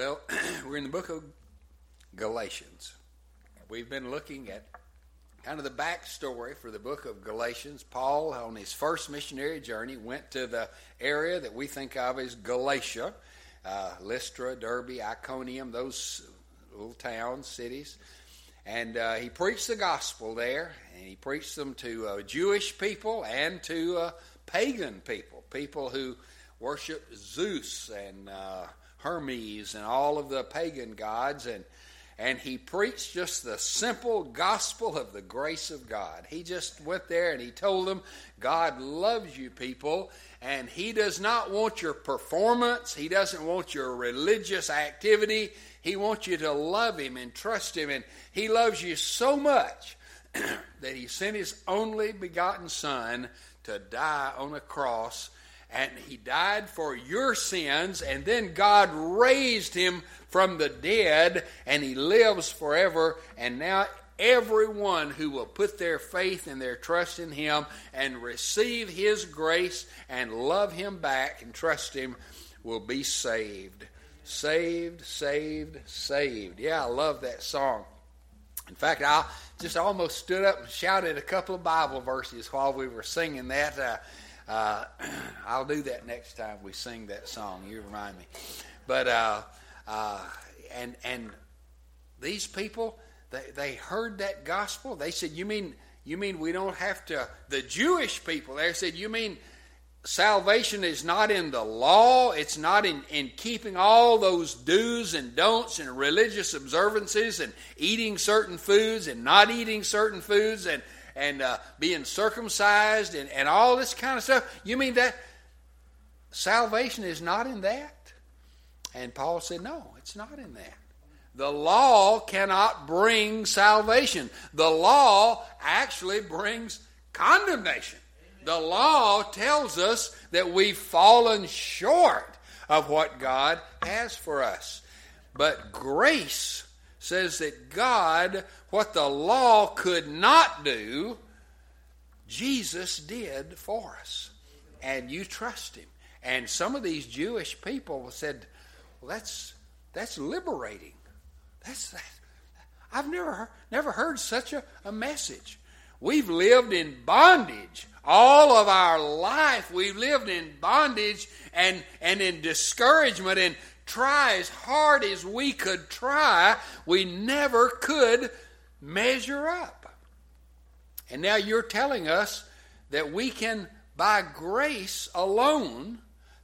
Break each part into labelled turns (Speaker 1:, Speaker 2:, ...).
Speaker 1: Well, we're in the book of Galatians. We've been looking at kind of the backstory for the book of Galatians. Paul, on his first missionary journey, went to the area that we think of as Galatia, uh, Lystra, Derbe, Iconium, those little towns, cities. And uh, he preached the gospel there, and he preached them to uh, Jewish people and to uh, pagan people, people who worship Zeus and uh, Hermes and all of the pagan gods. And and he preached just the simple gospel of the grace of God. He just went there and he told them, God loves you people, and he does not want your performance, he doesn't want your religious activity. He wants you to love him and trust him, and he loves you so much that he sent his only begotten Son to die on a cross and he died for your sins, and then God raised him from the dead, and he lives forever. And now everyone who will put their faith and their trust in him and receive his grace and love him back and trust him will be saved. Saved, saved, saved. Yeah, I love that song. In fact, I just almost stood up and shouted a couple of Bible verses while we were singing that. Uh, uh, I'll do that next time we sing that song. You remind me. But uh, uh, and and these people they they heard that gospel. They said, "You mean you mean we don't have to?" The Jewish people there said, "You mean?" Salvation is not in the law. It's not in, in keeping all those do's and don'ts and religious observances and eating certain foods and not eating certain foods and, and uh, being circumcised and, and all this kind of stuff. You mean that salvation is not in that? And Paul said, no, it's not in that. The law cannot bring salvation. The law actually brings condemnation. The law tells us that we've fallen short of what God has for us. But grace says that God, what the law could not do, Jesus did for us. And you trust Him. And some of these Jewish people said, well, that's, that's liberating. That's that. I've never, never heard such a, a message. We've lived in bondage all of our life. We've lived in bondage and, and in discouragement and try as hard as we could try, we never could measure up. And now you're telling us that we can, by grace alone,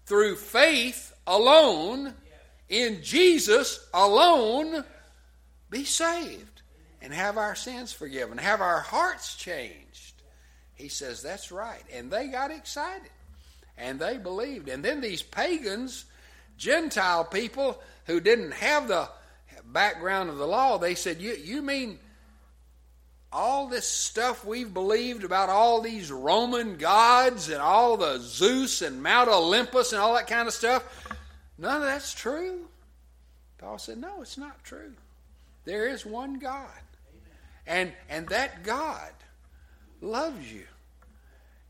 Speaker 1: through faith alone, in Jesus alone, be saved and have our sins forgiven, have our hearts changed. He says, That's right. And they got excited and they believed. And then these pagans Gentile people who didn't have the background of the law, they said, You, you mean all this stuff we've believed about all these Roman gods and all the Zeus and Mount Olympus and all that kind of stuff? None of that's true. Paul said, No, it's not true. There is one God. And, and that God loves you.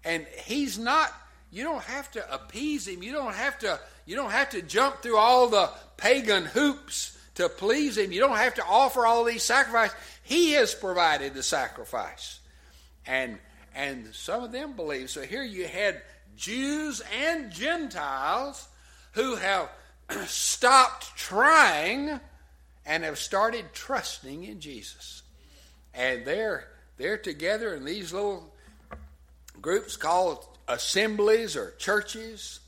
Speaker 1: And He's not, you don't have to appease Him. You don't have to you don't have to jump through all the pagan hoops to please Him. You don't have to offer all these sacrifices. He has provided the sacrifice. And, and some of them believe. So here you had Jews and Gentiles who have stopped trying and have started trusting in Jesus. And they're, they're together in these little groups called assemblies or churches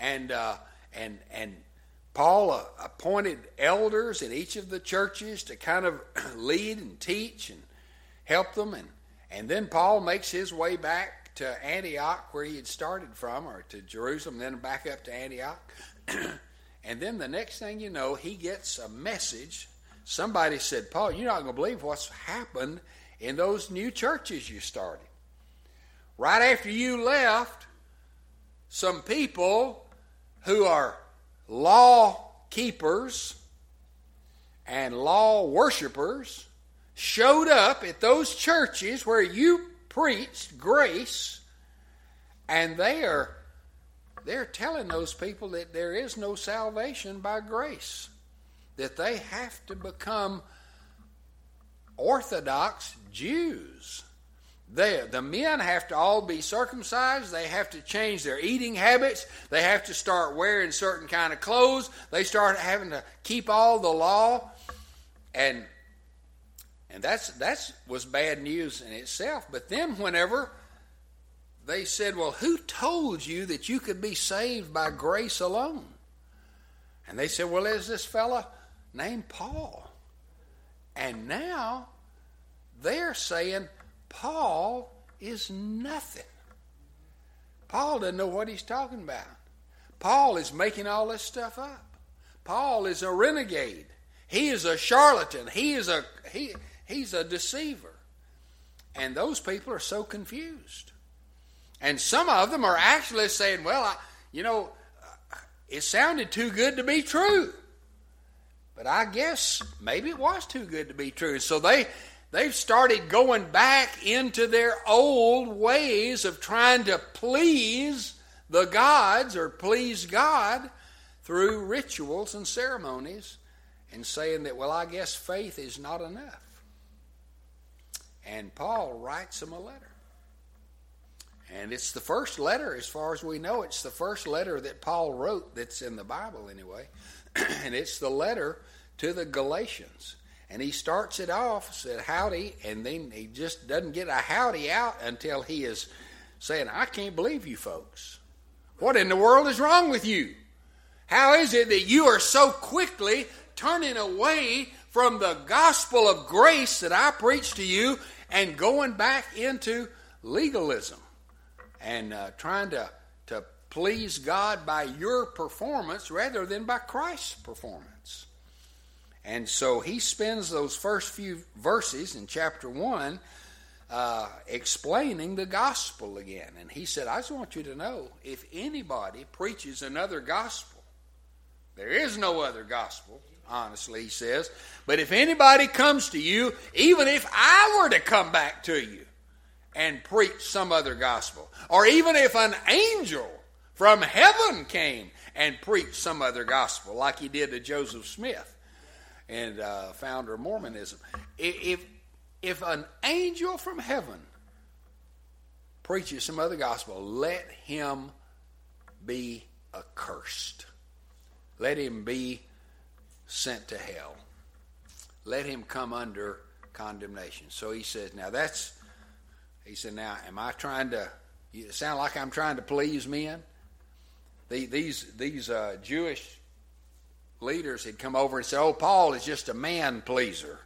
Speaker 1: and uh, and and Paul uh, appointed elders in each of the churches to kind of lead and teach and help them, and and then Paul makes his way back to Antioch where he had started from, or to Jerusalem, then back up to Antioch, and then the next thing you know, he gets a message. Somebody said, Paul, you're not going to believe what's happened in those new churches you started. Right after you left, some people who are law keepers and law worshippers showed up at those churches where you preached grace and they are they're telling those people that there is no salvation by grace that they have to become Orthodox Jews. The men have to all be circumcised. They have to change their eating habits. They have to start wearing certain kind of clothes. They start having to keep all the law, and and that's that's was bad news in itself. But then whenever they said, "Well, who told you that you could be saved by grace alone?" And they said, "Well, there's this fella named Paul." And now they're saying Paul is nothing. Paul doesn't know what he's talking about. Paul is making all this stuff up. Paul is a renegade. He is a charlatan. He is a he he's a deceiver. And those people are so confused. And some of them are actually saying, well, I, you know, it sounded too good to be true. But I guess maybe it was too good to be true. So they they've started going back into their old ways of trying to please the gods or please God through rituals and ceremonies and saying that, well, I guess faith is not enough. And Paul writes them a letter. And it's the first letter, as far as we know, it's the first letter that Paul wrote that's in the Bible, anyway. and it's the letter to the Galatians. And he starts it off, said howdy, and then he just doesn't get a howdy out until he is saying, I can't believe you folks. What in the world is wrong with you? How is it that you are so quickly turning away from the gospel of grace that I preach to you and going back into legalism and uh, trying to, to please God by your performance rather than by Christ's performance? And so he spends those first few verses in chapter 1 uh, explaining the gospel again. And he said, I just want you to know if anybody preaches another gospel, there is no other gospel, honestly, he says. But if anybody comes to you, even if I were to come back to you and preach some other gospel, or even if an angel from heaven came and preached some other gospel, like he did to Joseph Smith, and uh, founder of Mormonism. If if an angel from heaven preaches some other gospel, let him be accursed. Let him be sent to hell. Let him come under condemnation. So he says, now that's, he said, now am I trying to, you sound like I'm trying to please men? these these uh, Jewish leaders had come over and said, Oh, Paul is just a man pleaser.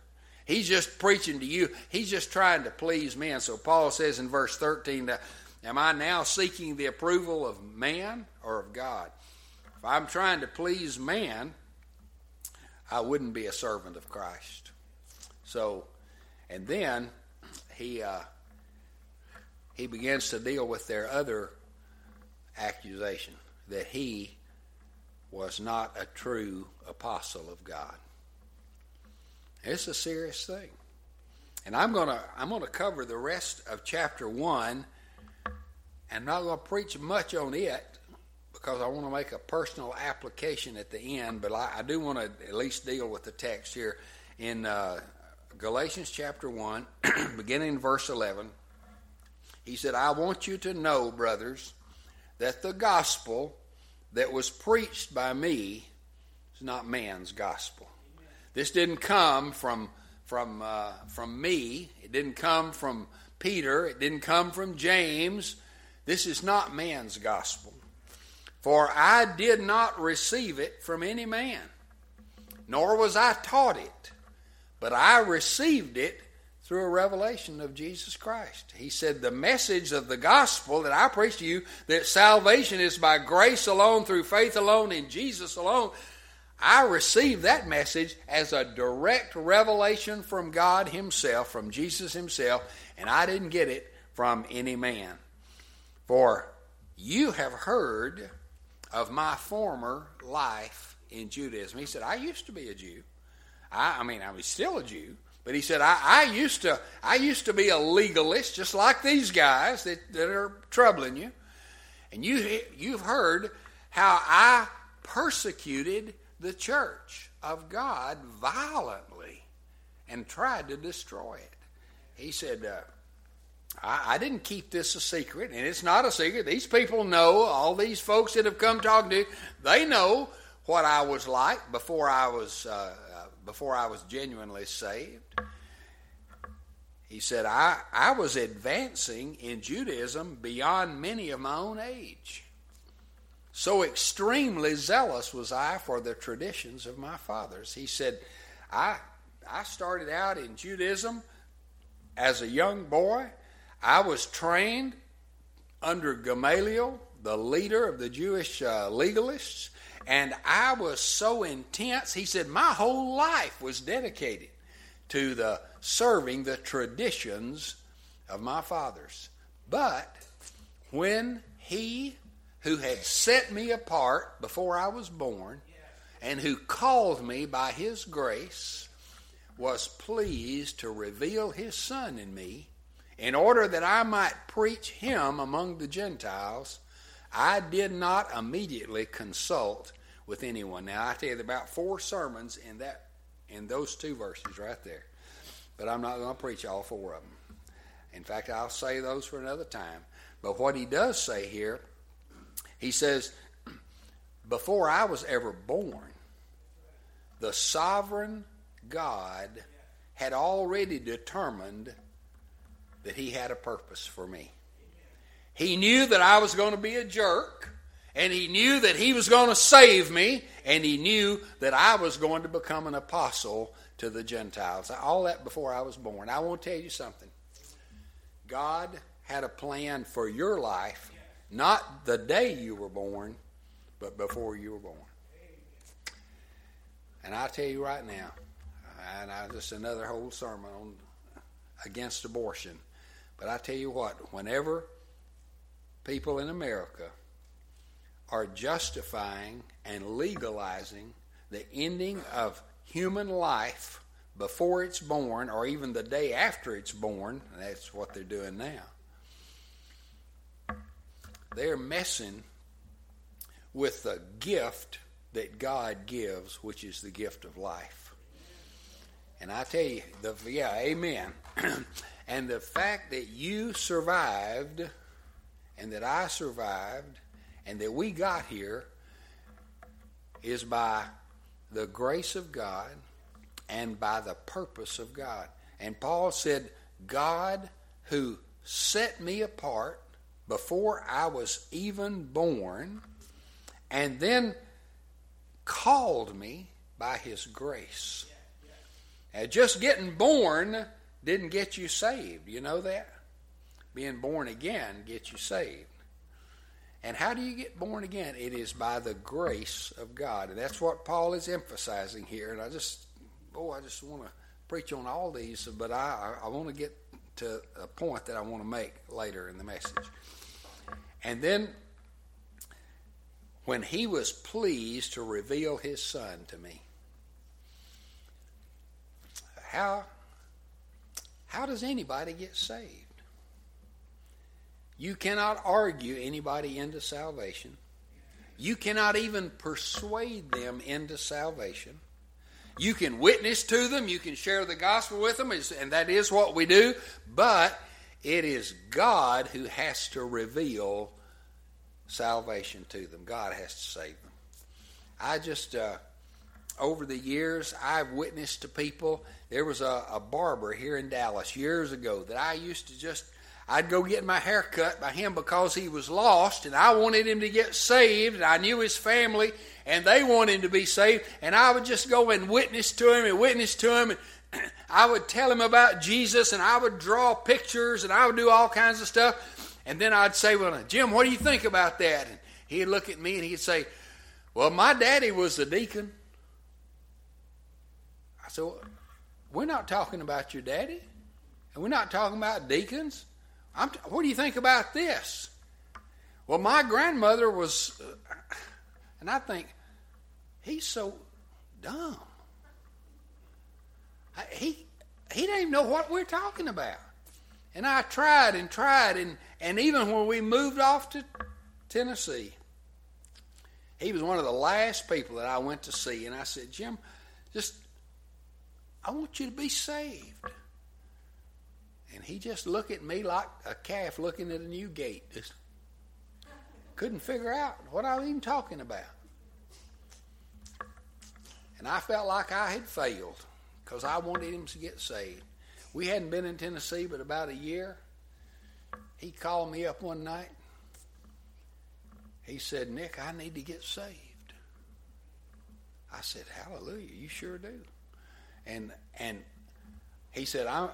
Speaker 1: He's just preaching to you. He's just trying to please men. So Paul says in verse 13, Am I now seeking the approval of man or of God? If I'm trying to please man, I wouldn't be a servant of Christ. So, and then he uh, he begins to deal with their other accusation that he was not a true apostle of God. It's a serious thing. And I'm going to I'm going to cover the rest of chapter 1 and not going to preach much on it because I want to make a personal application at the end, but I, I do want to at least deal with the text here in uh, Galatians chapter 1, beginning in verse 11. He said, I want you to know, brothers, that the gospel that was preached by me is not man's gospel. This didn't come from from uh, from me. It didn't come from Peter. It didn't come from James. This is not man's gospel. For I did not receive it from any man, nor was I taught it, but I received it through a revelation of Jesus Christ. He said, The message of the gospel that I preach to you, that salvation is by grace alone, through faith alone, in Jesus alone, I received that message as a direct revelation from God Himself, from Jesus Himself, and I didn't get it from any man. For you have heard of my former life in Judaism. He said, I used to be a Jew. I, I mean, I was still a Jew. But he said, I, I, used to I used to be a legalist, just like these guys that, that are troubling you. And you you've heard how I persecuted the church. of God violently and tried to destroy it. He said, uh, I, I, didn't keep this a secret, and it's not a secret. These people know, all these folks that have come talking to you, they know what I was like before I was, uh, before I was genuinely saved. He said, I, I was advancing in Judaism beyond many of my own age. So extremely zealous was I for the traditions of my fathers. He said, I, I started out in Judaism as a young boy. I was trained under Gamaliel, the leader of the Jewish uh, legalists, and I was so intense. He said, My whole life was dedicated to the serving the traditions of my fathers. But when he who had set me apart before I was born and who called me by his grace was pleased to reveal his son in me in order that I might preach him among the Gentiles, I did not immediately consult with anyone. Now I tell you about four sermons in that in those two verses right there but I'm not going to preach all four of them. In fact, I'll say those for another time. But what he does say here, he says, Before I was ever born, the sovereign God had already determined that he had a purpose for me. He knew that I was going to be a jerk, and he knew that he was going to save me, and he knew that I was going to become an apostle to the Gentiles. All that before I was born. I want to tell you something. God had a plan for your life, not the day you were born, but before you were born. And I tell you right now, and I just another whole sermon on against abortion. But I tell you what, whenever people in America are justifying and legalizing the ending of human life before it's born or even the day after it's born, that's what they're doing now, they're messing with the gift that God gives, which is the gift of life. And I tell you, the yeah, amen. and the fact that you survived and that I survived and that we got here is by the grace of God and by the purpose of God. And Paul said, God who set me apart before I was even born and then called me by his grace. Just getting born didn't get you saved. You know that? Being born again gets you saved. And how do you get born again? It is by the grace of God. And that's what Paul is emphasizing here. And I just, oh, I just want to preach on all these, but I, I want to get to a point that I want to make later in the message. And then, when he was pleased to reveal his son to me, how, how does anybody get saved? You cannot argue anybody into salvation. You cannot even persuade them into salvation. You can witness to them, you can share the gospel with them, and that is what we do, but it is God who has to reveal salvation to them. God has to save them. I just, uh, over the years, I've witnessed to people. There was a, a barber here in Dallas years ago that I used to just I'd go get my hair cut by him because he was lost and I wanted him to get saved I knew his family and they wanted him to be saved and I would just go and witness to him and witness to him and I would tell him about Jesus and I would draw pictures and I would do all kinds of stuff and then I'd say, well, Jim, what do you think about that? And he'd look at me and he'd say, well, my daddy was a deacon. I said, well, we're not talking about your daddy. And we're not talking about deacons. T- what do you think about this? Well, my grandmother was, uh, and I think, he's so dumb. I, he he didn't even know what we're talking about. And I tried and tried, and, and even when we moved off to Tennessee, he was one of the last people that I went to see. And I said, Jim, Just, I want you to be saved. And he just looked at me like a calf looking at a new gate. Just couldn't figure out what I was even talking about. And I felt like I had failed because I wanted him to get saved. We hadn't been in Tennessee but about a year. He called me up one night. He said, Nick, I need to get saved. I said, Hallelujah, you sure do. And and he said, I'm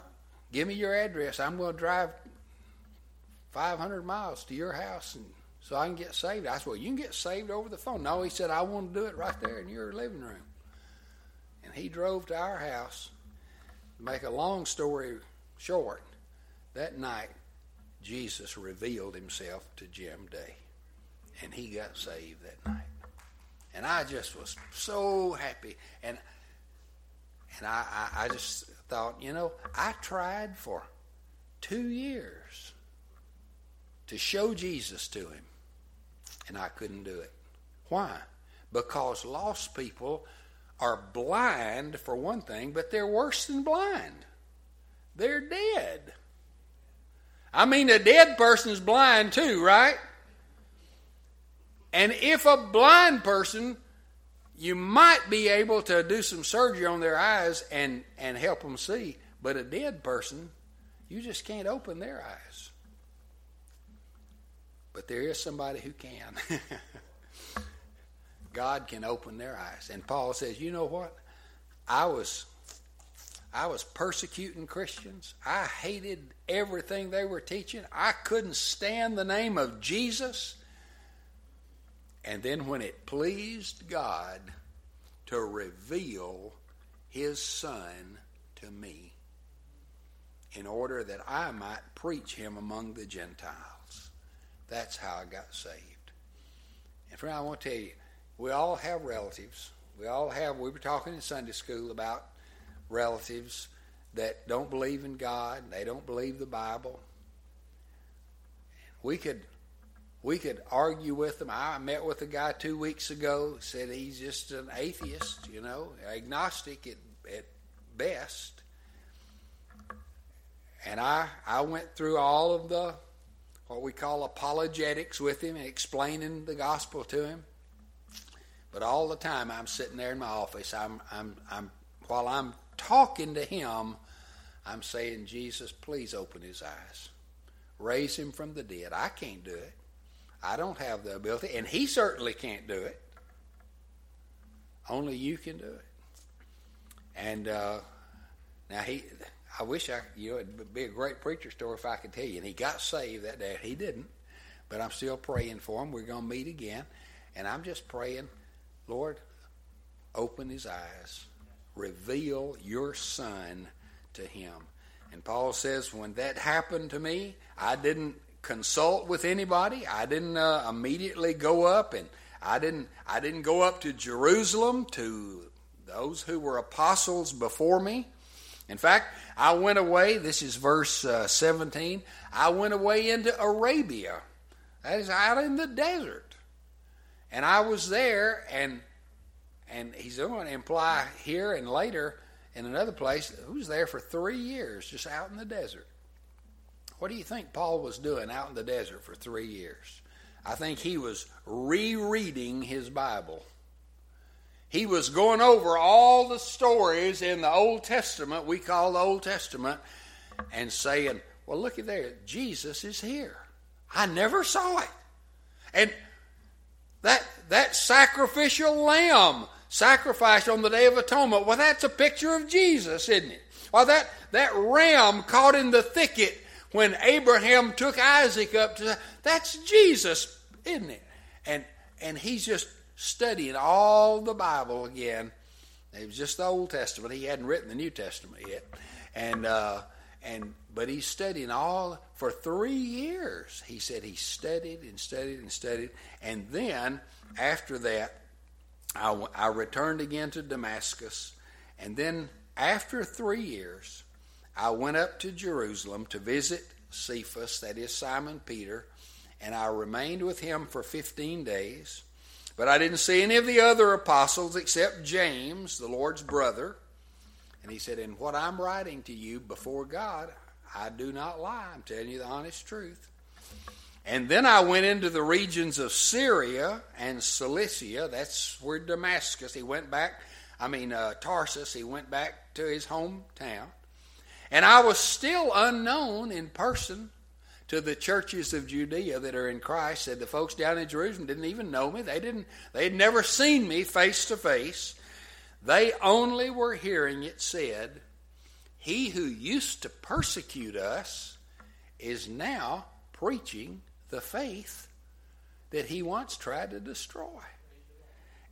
Speaker 1: give me your address. I'm going to drive 500 miles to your house and so I can get saved. I said, well, you can get saved over the phone. No, he said, I want to do it right there in your living room. And he drove to our house. To make a long story short, that night, Jesus revealed himself to Jim Day. And he got saved that night. And I just was so happy. And and I, I, I just thought, you know, I tried for two years to show Jesus to him, and I couldn't do it. Why? Because lost people are blind, for one thing, but they're worse than blind. They're dead. I mean, a dead person's blind too, right? And if a blind person you might be able to do some surgery on their eyes and, and help them see, but a dead person, you just can't open their eyes. But there is somebody who can. God can open their eyes. And Paul says, you know what? I was I was persecuting Christians. I hated everything they were teaching. I couldn't stand the name of Jesus. And then when it pleased God to reveal his son to me in order that I might preach him among the Gentiles. That's how I got saved. And friend, I want to tell you, we all have relatives. We all have, we were talking in Sunday school about relatives that don't believe in God, they don't believe the Bible. We could we could argue with them. I met with a guy two weeks ago, said he's just an atheist, you know, agnostic at, at best. And I, I went through all of the, what we call apologetics with him explaining the gospel to him. But all the time I'm sitting there in my office, I'm, I'm, I'm, while I'm talking to him, I'm saying, Jesus, please open his eyes. Raise him from the dead. I can't do it. I don't have the ability, and he certainly can't do it. Only you can do it. And uh, now he, I wish I, you know, it'd be a great preacher story if I could tell you. And he got saved that day. He didn't, but I'm still praying for him. We're going to meet again, and I'm just praying, Lord, open his eyes, reveal your Son to him. And Paul says, when that happened to me, I didn't consult with anybody. I didn't uh, immediately go up and I didn't I didn't go up to Jerusalem to those who were apostles before me. In fact, I went away, this is verse uh, 17. I went away into Arabia. That is out in the desert. And I was there and and he's going to imply here and later in another place, who's there for 3 years just out in the desert. What do you think Paul was doing out in the desert for three years? I think he was rereading his Bible. He was going over all the stories in the Old Testament, we call the Old Testament, and saying, Well, look at there, Jesus is here. I never saw it. And that that sacrificial lamb sacrificed on the Day of Atonement, well, that's a picture of Jesus, isn't it? Well, that, that ram caught in the thicket when Abraham took Isaac up to that's Jesus, isn't it? And and he's just studying all the Bible again. It was just the Old Testament. He hadn't written the New Testament yet, and uh, and but he's studying all for three years. He said he studied and studied and studied, and then after that, I, I returned again to Damascus, and then after three years, I went up to Jerusalem to visit Cephas, that is Simon Peter, and I remained with him for 15 days. But I didn't see any of the other apostles except James, the Lord's brother. And he said, In what I'm writing to you before God, I do not lie. I'm telling you the honest truth. And then I went into the regions of Syria and Cilicia. That's where Damascus. He went back, I mean, uh, Tarsus. He went back to his hometown. And I was still unknown in person to the churches of Judea that are in Christ. Said the folks down in Jerusalem didn't even know me. They didn't. They had never seen me face to face. They only were hearing it said, "He who used to persecute us is now preaching the faith that he once tried to destroy."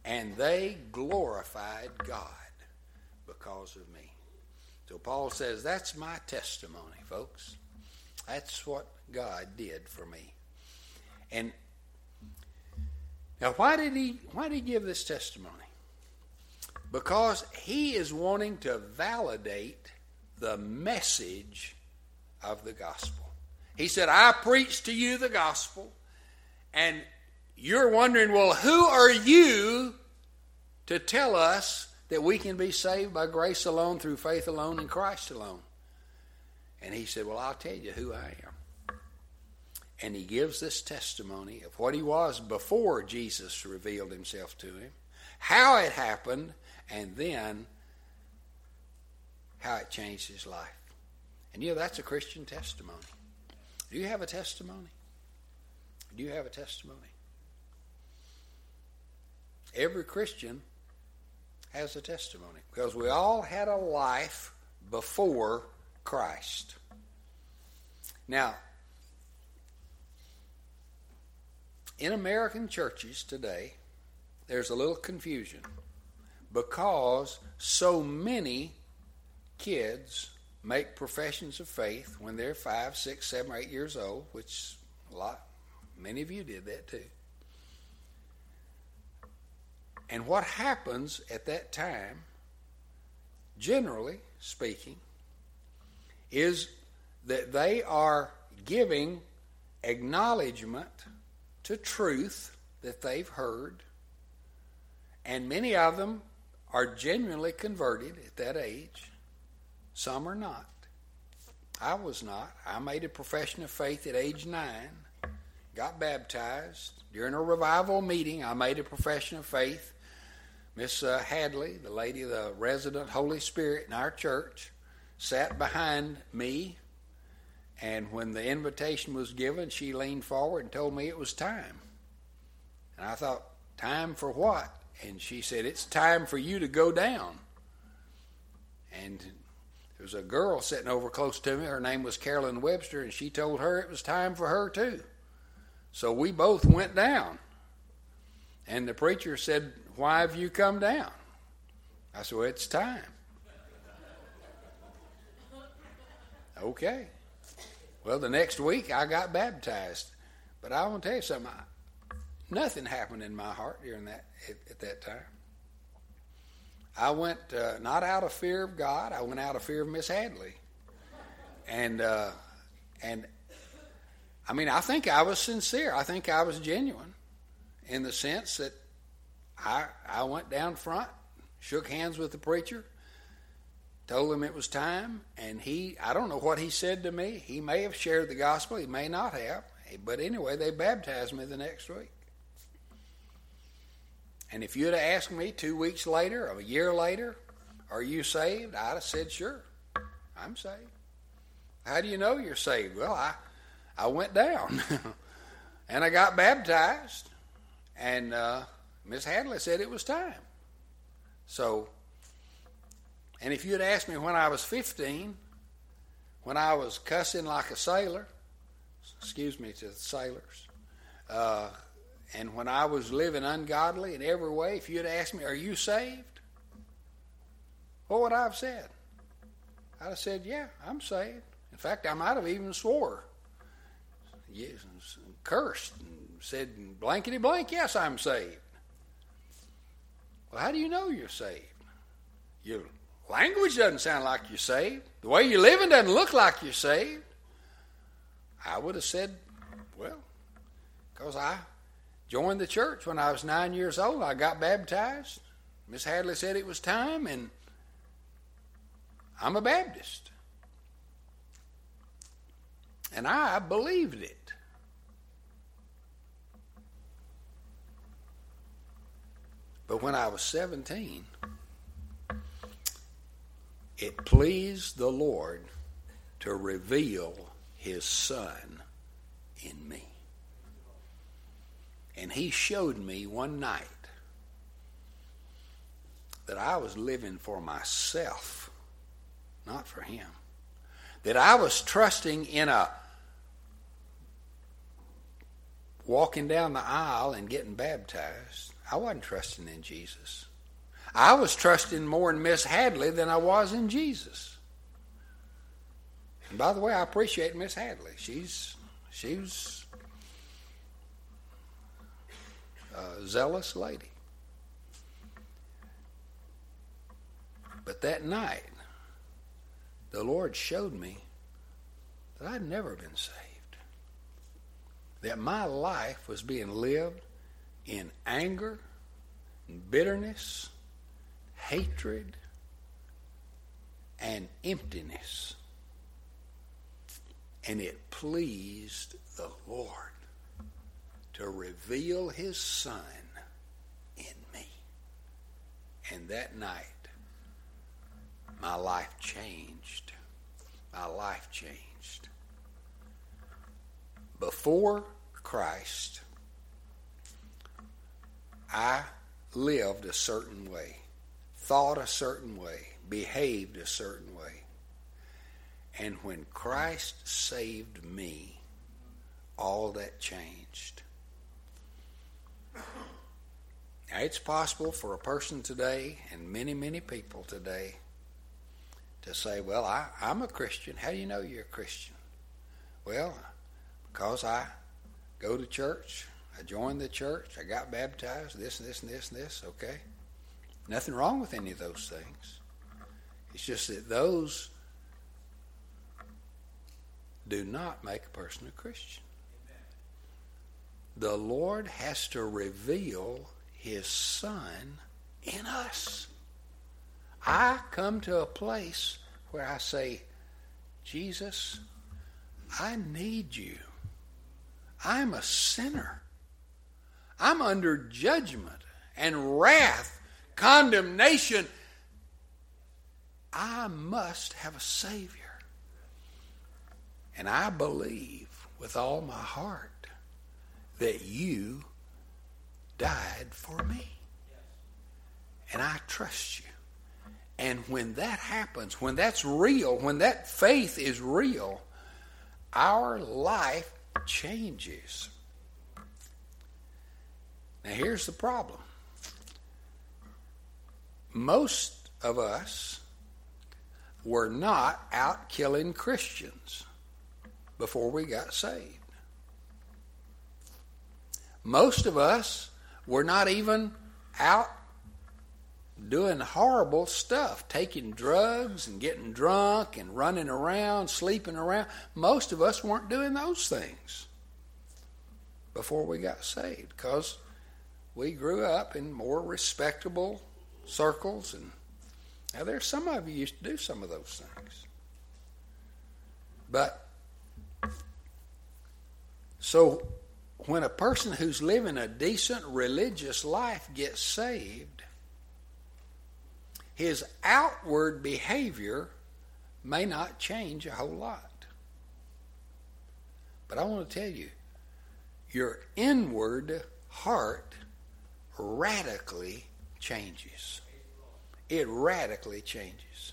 Speaker 1: And they glorified God because of me. So Paul says, That's my testimony, folks. That's what God did for me. And now why did he why did he give this testimony? Because he is wanting to validate the message of the gospel. He said, I preach to you the gospel, and you're wondering, well, who are you to tell us that we can be saved by grace alone, through faith alone, in Christ alone? And he said, Well, I'll tell you who I am. And he gives this testimony of what he was before Jesus revealed himself to him, how it happened, and then how it changed his life. And you know, that's a Christian testimony. Do you have a testimony? Do you have a testimony? Every Christian has a testimony because we all had a life before Christ. Now, in American churches today, there's a little confusion because so many kids make professions of faith when they're five, six, seven, or eight years old, which a lot, many of you did that too. And what happens at that time, generally speaking, is that they are giving acknowledgement to truth that they've heard, and many of them are genuinely converted at that age. Some are not. I was not. I made a profession of faith at age nine, got baptized. During a revival meeting, I made a profession of faith. Miss uh, Hadley, the lady, the resident Holy Spirit in our church, sat behind me, and when the invitation was given, she leaned forward and told me it was time. And I thought, time for what? And she said, It's time for you to go down. And there was a girl sitting over close to me. Her name was Carolyn Webster, and she told her it was time for her too. So we both went down. And the preacher said, Why have you come down? I said, Well, it's time. Okay. Well, the next week I got baptized. But I want to tell you something. I, nothing happened in my heart during that at, at that time. I went uh, not out of fear of God. I went out of fear of Miss Hadley. And uh, and I mean, I think I was sincere. I think I was genuine in the sense that I I went down front, shook hands with the preacher, told him it was time, and he, I don't know what he said to me. He may have shared the gospel, he may not have. But anyway, they baptized me the next week. And if you'd have asked me two weeks later, or a year later, are you saved? I'd have said, sure, I'm saved. How do you know you're saved? Well, I, I went down and I got baptized, and uh, Miss Hadley said it was time. So and if you'd asked me when I was 15, when I was cussing like a sailor, excuse me to the sailors, uh, and when I was living ungodly in every way, if you'd asked me, Are you saved? What would I have said? I'd have said, Yeah, I'm saved. In fact, I might have even swore, yes, and cursed, and said blankety blank, Yes, I'm saved. Well, how do you know you're saved? Your Language doesn't sound like you're saved. The way you're living doesn't look like you're saved. I would have said, well, because I joined the church when I was nine years old. I got baptized. Miss Hadley said it was time, and I'm a Baptist. And I believed it. But when I was 17, it pleased the Lord to reveal his Son in me. And he showed me one night that I was living for myself, not for him. That I was trusting in a walking down the aisle and getting baptized. I wasn't trusting in Jesus. I was trusting more in Miss Hadley than I was in Jesus. And by the way, I appreciate Miss Hadley. She's she's a zealous lady. But that night, the Lord showed me that I'd never been saved. That my life was being lived in anger, and bitterness, hatred, and emptiness. And it pleased the Lord to reveal his Son in me. And that night, my life changed. My life changed. Before Christ, I lived a certain way, thought a certain way, behaved a certain way. And when Christ saved me, all that changed. Now, it's possible for a person today, and many, many people today, to say, Well, I, I'm a Christian. How do you know you're a Christian? Well, because I go to church, I joined the church. I got baptized. This and this and this and this. Okay, nothing wrong with any of those things. It's just that those do not make a person a Christian. The Lord has to reveal His Son in us. I come to a place where I say, Jesus, I need you. I'm a sinner. I'm under judgment and wrath, condemnation. I must have a Savior. And I believe with all my heart that you died for me. And I trust you. And when that happens, when that's real, when that faith is real, our life changes. Now, here's the problem most of us were not out killing Christians before we got saved. Most of us were not even out doing horrible stuff, taking drugs and getting drunk and running around, sleeping around. Most of us weren't doing those things before we got saved because we grew up in more respectable circles and now there's some of you used to do some of those things. But so when a person who's living a decent religious life gets saved his outward behavior may not change a whole lot. But i want to tell you your inward heart radically changes. It radically changes.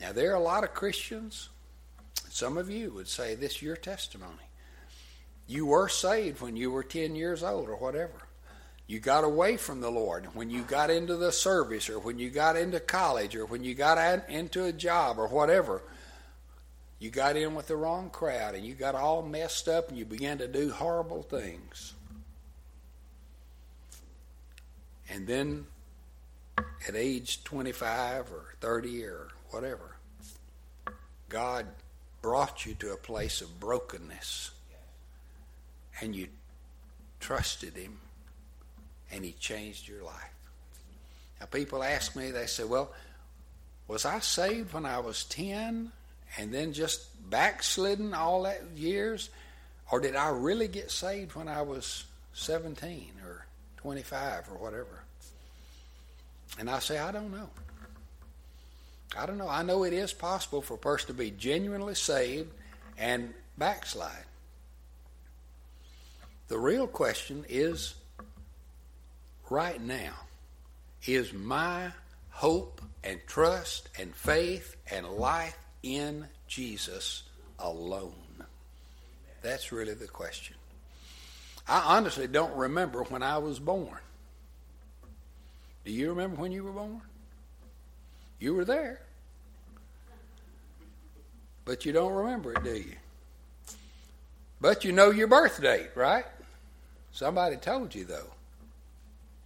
Speaker 1: Now, there are a lot of Christians, some of you would say this is your testimony. You were saved when you were 10 years old or whatever. You got away from the Lord when you got into the service or when you got into college or when you got into a job or whatever. You got in with the wrong crowd and you got all messed up and you began to do horrible things. And then at age 25 or 30 or whatever, God brought you to a place of brokenness. And you trusted Him and He changed your life. Now, people ask me, they say, well, was I saved when I was 10 and then just backslidden all that years? Or did I really get saved when I was 17 or 25 or whatever? And I say, I don't know. I don't know. I know it is possible for a person to be genuinely saved and backslide. The real question is right now is my hope and trust and faith and life in Jesus alone? That's really the question. I honestly don't remember when I was born. Do you remember when you were born? You were there. But you don't remember it, do you? But you know your birth date, right? Somebody told you, though.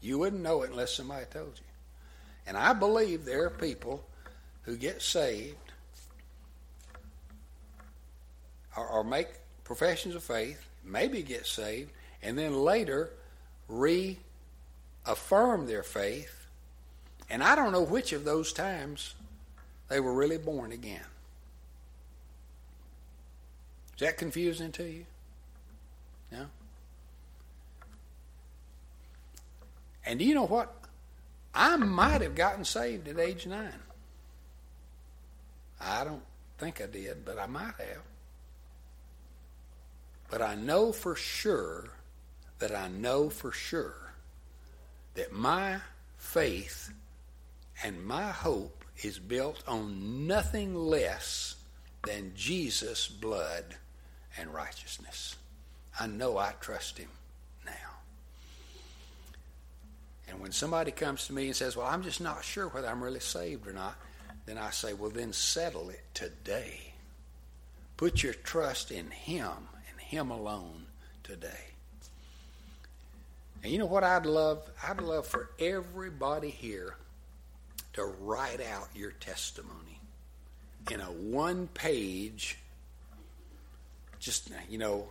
Speaker 1: You wouldn't know it unless somebody told you. And I believe there are people who get saved or, or make professions of faith, maybe get saved, and then later reaffirm their faith. And I don't know which of those times they were really born again. Is that confusing to you? No? And do you know what? I might have gotten saved at age nine. I don't think I did, but I might have. But I know for sure that I know for sure that my faith and my hope is built on nothing less than Jesus' blood and righteousness. I know I trust him now. And when somebody comes to me and says, Well, I'm just not sure whether I'm really saved or not, then I say, Well, then settle it today. Put your trust in him and him alone today. And you know what I'd love? I'd love for everybody here to write out your testimony in a one page, just, you know,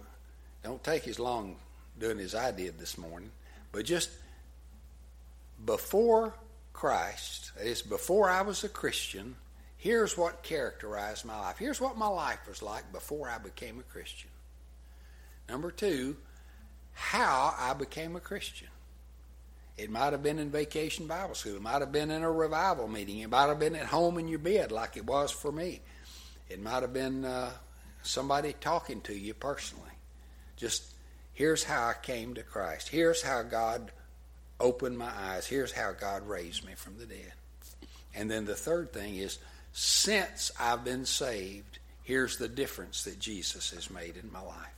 Speaker 1: don't take as long doing as I did this morning, but just before Christ, is, before I was a Christian, here's what characterized my life. Here's what my life was like before I became a Christian. Number two, how I became a Christian. It might have been in vacation Bible school. It might have been in a revival meeting. It might have been at home in your bed, like it was for me. It might have been uh, somebody talking to you personally. Just here's how I came to Christ. Here's how God opened my eyes. Here's how God raised me from the dead. And then the third thing is since I've been saved, here's the difference that Jesus has made in my life.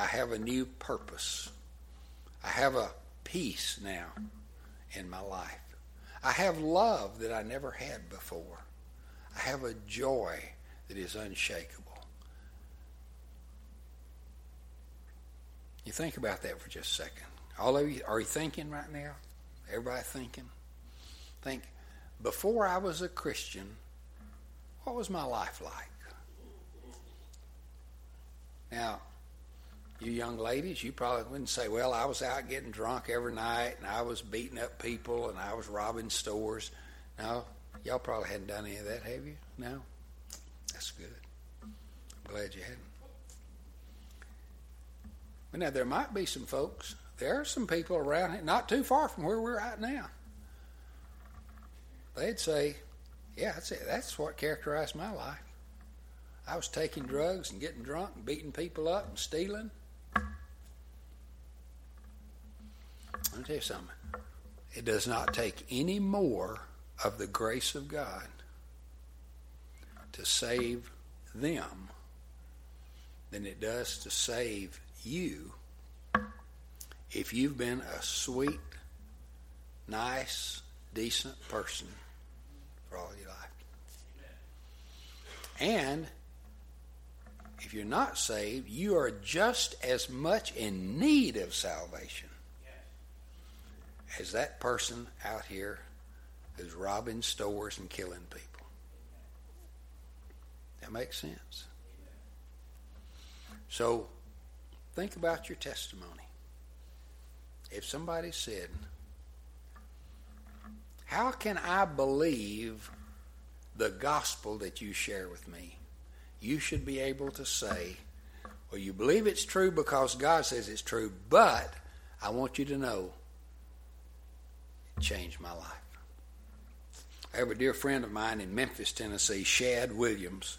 Speaker 1: I have a new purpose. I have a peace now in my life. I have love that I never had before. I have a joy that is unshakable. You think about that for just a second. All of you, are you thinking right now? Everybody thinking? Think, before I was a Christian, what was my life like? Now, you young ladies, you probably wouldn't say, well, I was out getting drunk every night and I was beating up people and I was robbing stores. No, y'all probably hadn't done any of that, have you? No? That's good. I'm glad you hadn't. But now there might be some folks, there are some people around here, not too far from where we're at now. They'd say, yeah, that's it. That's what characterized my life. I was taking drugs and getting drunk and beating people up and stealing. Let me tell you something. It does not take any more of the grace of God to save them than it does to save you if you've been a sweet, nice, decent person for all your life. And if you're not saved, you are just as much in need of salvation as that person out here who's robbing stores and killing people. That makes sense. So think about your testimony. If somebody said, How can I believe the gospel that you share with me? You should be able to say, Well, you believe it's true because God says it's true, but I want you to know changed my life. I have a dear friend of mine in Memphis, Tennessee, Shad Williams.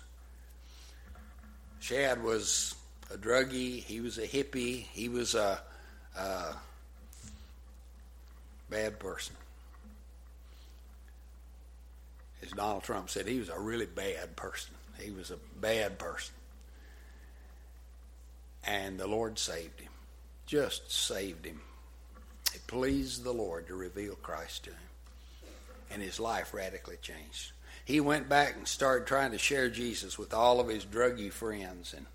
Speaker 1: Shad was a druggie. He was a hippie. He was a, a bad person. As Donald Trump said, he was a really bad person. He was a bad person. And the Lord saved him. Just saved him. It pleased the Lord to reveal Christ to him and his life radically changed. He went back and started trying to share Jesus with all of his druggy friends, and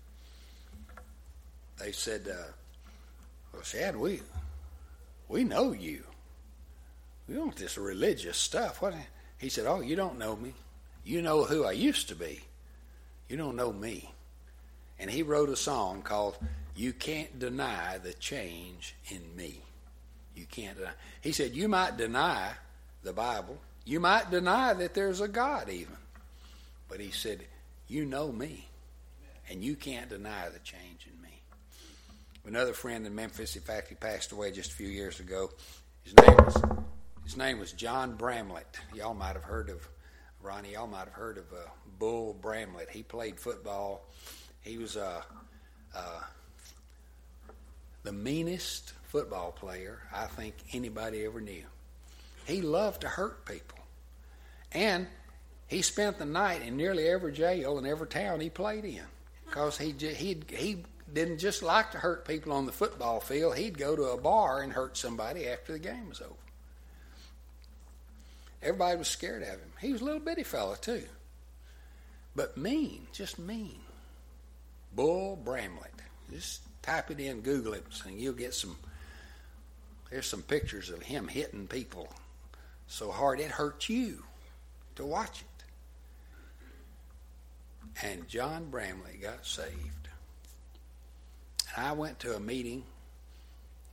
Speaker 1: they said, uh, "Well, Shad, we we know you. We don't this religious stuff." What? He said, "Oh, you don't know me. You know who I used to be. You don't know me." And he wrote a song called "You Can't Deny the Change in Me." You can't deny. He said, "You might deny." the Bible. You might deny that there's a God, even. But he said, You know me, and you can't deny the change in me. Another friend in Memphis, in fact, he passed away just a few years ago. His name was, his name was John Bramlett. Y'all might have heard of Ronnie. Y'all might have heard of uh, Bull Bramlett. He played football. He was uh, uh, the meanest football player I think anybody ever knew. He loved to hurt people. And he spent the night in nearly every jail in every town he played in because he, he, he didn't just like to hurt people on the football field. He'd go to a bar and hurt somebody after the game was over. Everybody was scared of him. He was a little bitty fella, too. But mean, just mean. Bull Bramlett. Just type it in, Google it, and you'll get some. There's some pictures of him hitting people so hard it hurts you to watch it. And John Bramlett got saved. And I went to a meeting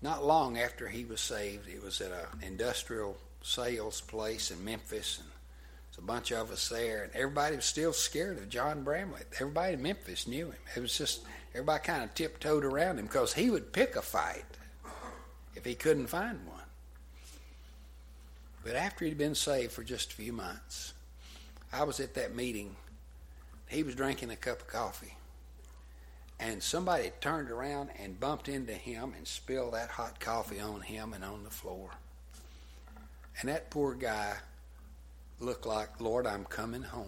Speaker 1: not long after he was saved. It was at an industrial sales place in Memphis, and there's a bunch of us there, and everybody was still scared of John Bramlett. Everybody in Memphis knew him. It was just everybody kind of tiptoed around him because he would pick a fight if he couldn't find one. But after he'd been saved for just a few months, I was at that meeting. He was drinking a cup of coffee. And somebody turned around and bumped into him and spilled that hot coffee on him and on the floor. And that poor guy looked like, Lord, I'm coming home.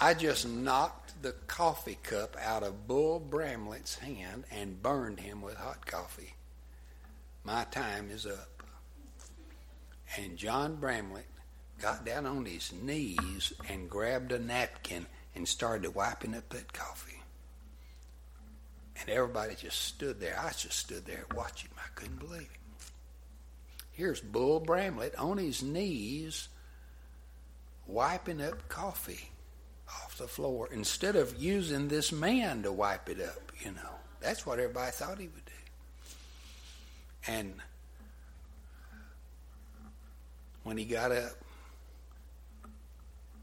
Speaker 1: I just knocked the coffee cup out of Bull Bramlett's hand and burned him with hot coffee. My time is up. And John Bramlett got down on his knees and grabbed a napkin and started wiping up that coffee. And everybody just stood there. I just stood there watching. I couldn't believe it. Here's Bull Bramlett on his knees wiping up coffee off the floor instead of using this man to wipe it up, you know. That's what everybody thought he would do. And when he got up,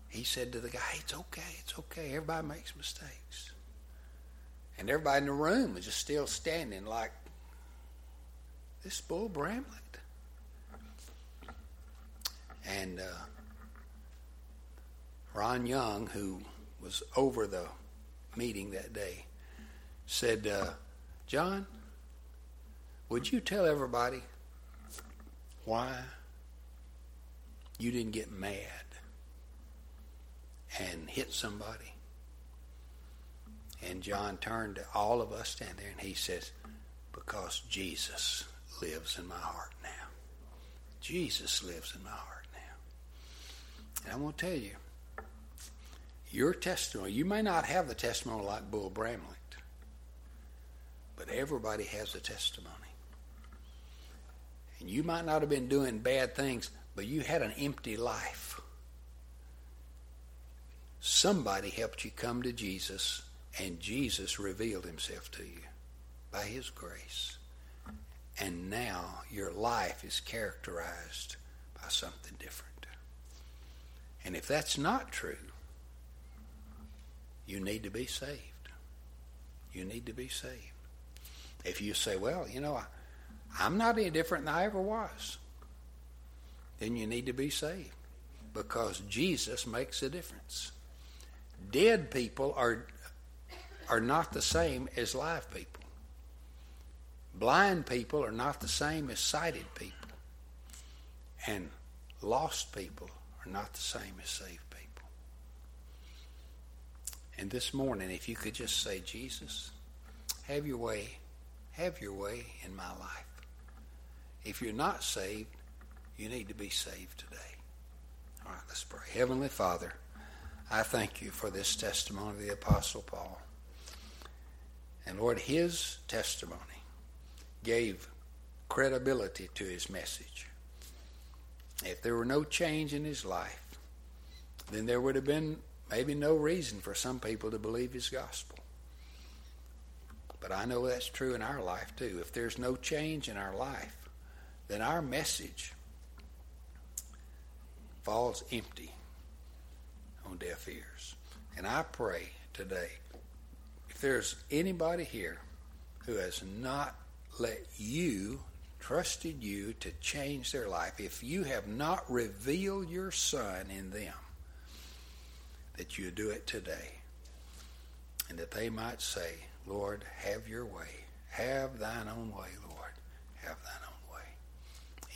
Speaker 1: he said to the guy, It's okay, it's okay. Everybody makes mistakes. And everybody in the room was just still standing like, This Bull Bramlett. And uh, Ron Young, who was over the meeting that day, said, uh, John, would you tell everybody why you didn't get mad and hit somebody. And John turned to all of us standing there and he says, Because Jesus lives in my heart now. Jesus lives in my heart now. And I'm going to tell you, your testimony, you may not have the testimony like Bull Bramlett, but everybody has a testimony. And you might not have been doing bad things, but you had an empty life. Somebody helped you come to Jesus, and Jesus revealed himself to you. by His grace. And now your life is characterized by something different. And if that's not true, you need to be saved. You need to be saved. If you say, well, you know, I, I'm not any different than I ever was, then you need to be saved because Jesus makes a difference. Dead people are, are not the same as live people. Blind people are not the same as sighted people. And lost people are not the same as saved people. And this morning, if you could just say, Jesus, have your way, have your way in my life. If you're not saved, you need to be saved today. All right, let's pray. Heavenly Father, I thank you for this testimony of the Apostle Paul. And Lord, his testimony gave credibility to his message. If there were no change in his life, then there would have been maybe no reason for some people to believe his gospel. But I know that's true in our life too. If there's no change in our life, then our message falls empty on deaf ears. And I pray today, if there's anybody here who has not let you, trusted you to change their life, if you have not revealed your Son in them, that you do it today. And that they might say, Lord, have your way. Have thine own way, Lord. Have thine own.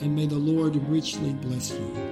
Speaker 2: and may the Lord richly bless you.